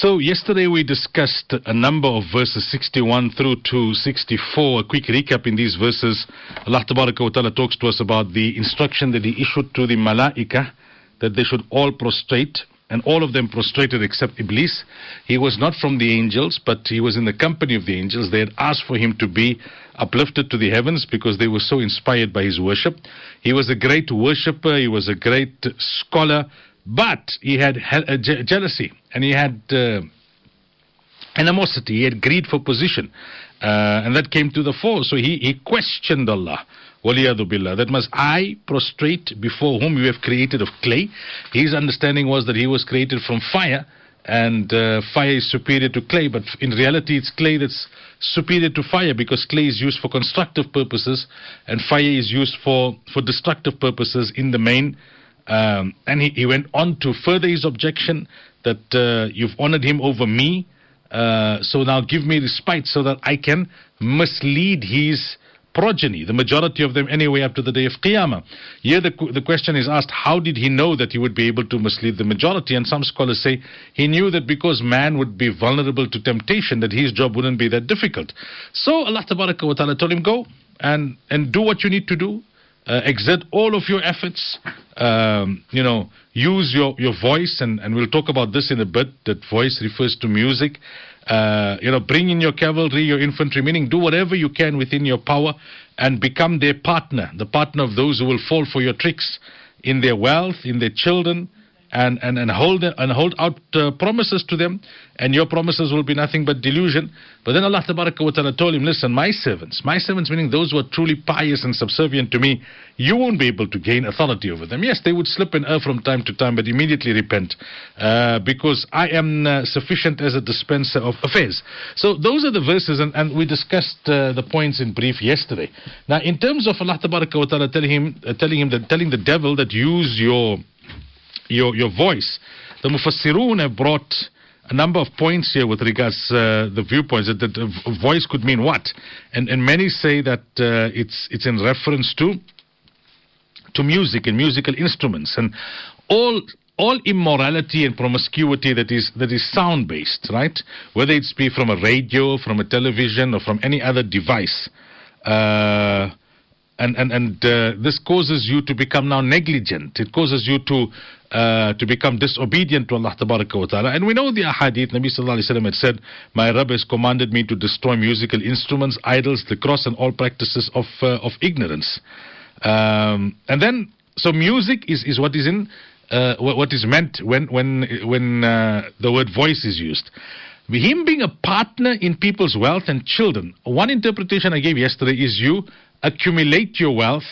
So, yesterday we discussed a number of verses 61 through to 64. A quick recap in these verses. Allah wa ta'ala talks to us about the instruction that He issued to the Malaika that they should all prostrate, and all of them prostrated except Iblis. He was not from the angels, but he was in the company of the angels. They had asked for him to be uplifted to the heavens because they were so inspired by his worship. He was a great worshipper, he was a great scholar, but he had uh, jealousy and he had uh, animosity, he had greed for position. Uh, and that came to the fore. So he, he questioned Allah. Billah. That must I prostrate before whom you have created of clay. His understanding was that he was created from fire, and uh, fire is superior to clay, but in reality it's clay that's superior to fire because clay is used for constructive purposes and fire is used for, for destructive purposes in the main. Um, and he, he, went on to further his objection that uh, you've honored him over me, uh, so now give me respite so that I can mislead his progeny, the majority of them anyway up to the day of Qiyamah. Here the, the question is asked, how did he know that he would be able to mislead the majority? And some scholars say he knew that because man would be vulnerable to temptation, that his job wouldn't be that difficult. So Allah wa ta'ala told him, go and, and do what you need to do uh, exert all of your efforts. Um, you know, use your, your voice, and, and we'll talk about this in a bit. That voice refers to music. Uh, you know, bring in your cavalry, your infantry, meaning do whatever you can within your power and become their partner, the partner of those who will fall for your tricks in their wealth, in their children, and, and, and hold and hold out uh, promises to them, and your promises will be nothing but delusion. But then Allah wa ta'ala told him, Listen, my servants, my servants meaning those who are truly pious and subservient to me, you won't be able to gain authority over them. Yes, they would slip and err from time to time, but immediately repent, uh, because I am uh, sufficient as a dispenser of affairs. So those are the verses, and, and we discussed uh, the points in brief yesterday. Now, in terms of Allah wa ta'ala telling him, uh, telling him that telling the devil that use your your, your voice. The Mufassirun have brought a number of points here with regards uh, the viewpoints that, that a voice could mean what, and and many say that uh, it's it's in reference to to music and musical instruments and all all immorality and promiscuity that is that is sound based, right? Whether it's be from a radio, from a television, or from any other device. Uh, and and and uh, this causes you to become now negligent. It causes you to uh, to become disobedient to Allah wa ta'ala. And we know the ahadith, Nabi sallallahu alayhi wa had said, My Rabb has commanded me to destroy musical instruments, idols, the cross, and all practices of uh, of ignorance. Um, and then, so music is, is what is in uh, what is meant when when when uh, the word voice is used. Him being a partner in people's wealth and children. One interpretation I gave yesterday is you accumulate your wealth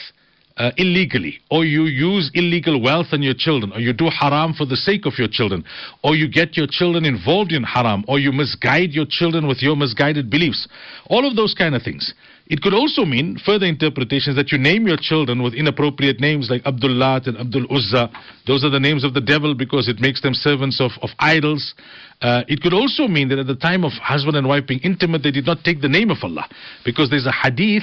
uh, illegally, or you use illegal wealth on your children, or you do haram for the sake of your children, or you get your children involved in haram, or you misguide your children with your misguided beliefs. All of those kind of things. It could also mean further interpretations that you name your children with inappropriate names like Abdul Lat and Abdul Uzza. Those are the names of the devil because it makes them servants of, of idols. Uh, it could also mean that at the time of husband and wife being intimate, they did not take the name of Allah because there's a hadith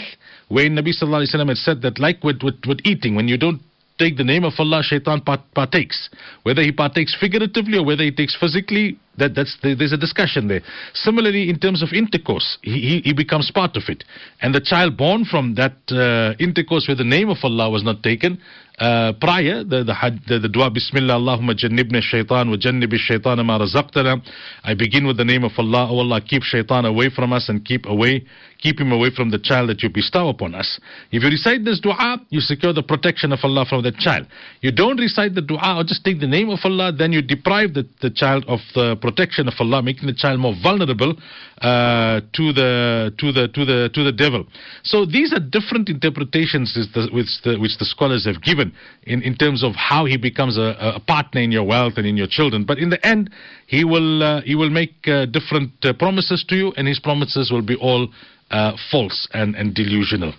where Nabi Sallallahu Alaihi Wasallam had said that like with, with, with eating, when you don't take the name of Allah, shaitan partakes. Whether he partakes figuratively or whether he takes physically, that, that's the, there's a discussion there. Similarly, in terms of intercourse, he, he, becomes part of it. And the child born from that uh, intercourse where the name of Allah was not taken, uh, prior, the, the, the, the dua, Bismillah, Allahumma jannibna shaitan wa jannibi shaitan ma razaqtana. I begin with the name of Allah. Oh Allah, keep shaitan away from us and keep away, keep him away from the child that you bestow upon us. If you recite this dua, you secure the protection of Allah from that child. You don't recite the dua or just take the name of Allah, then you deprive the, the child of the protection of Allah, making the child more vulnerable uh, to the to the to the to the devil. So these are different interpretations which the, which the scholars have given in, in terms of how he becomes a, a partner in your wealth and in your children. But in the end, he will uh, he will make uh, different uh, promises to you, and his promises will be all uh, false and, and delusional.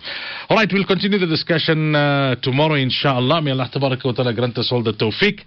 All right, we'll continue the discussion uh, tomorrow, inshallah. May Allah Taala grant us all the tawfiq.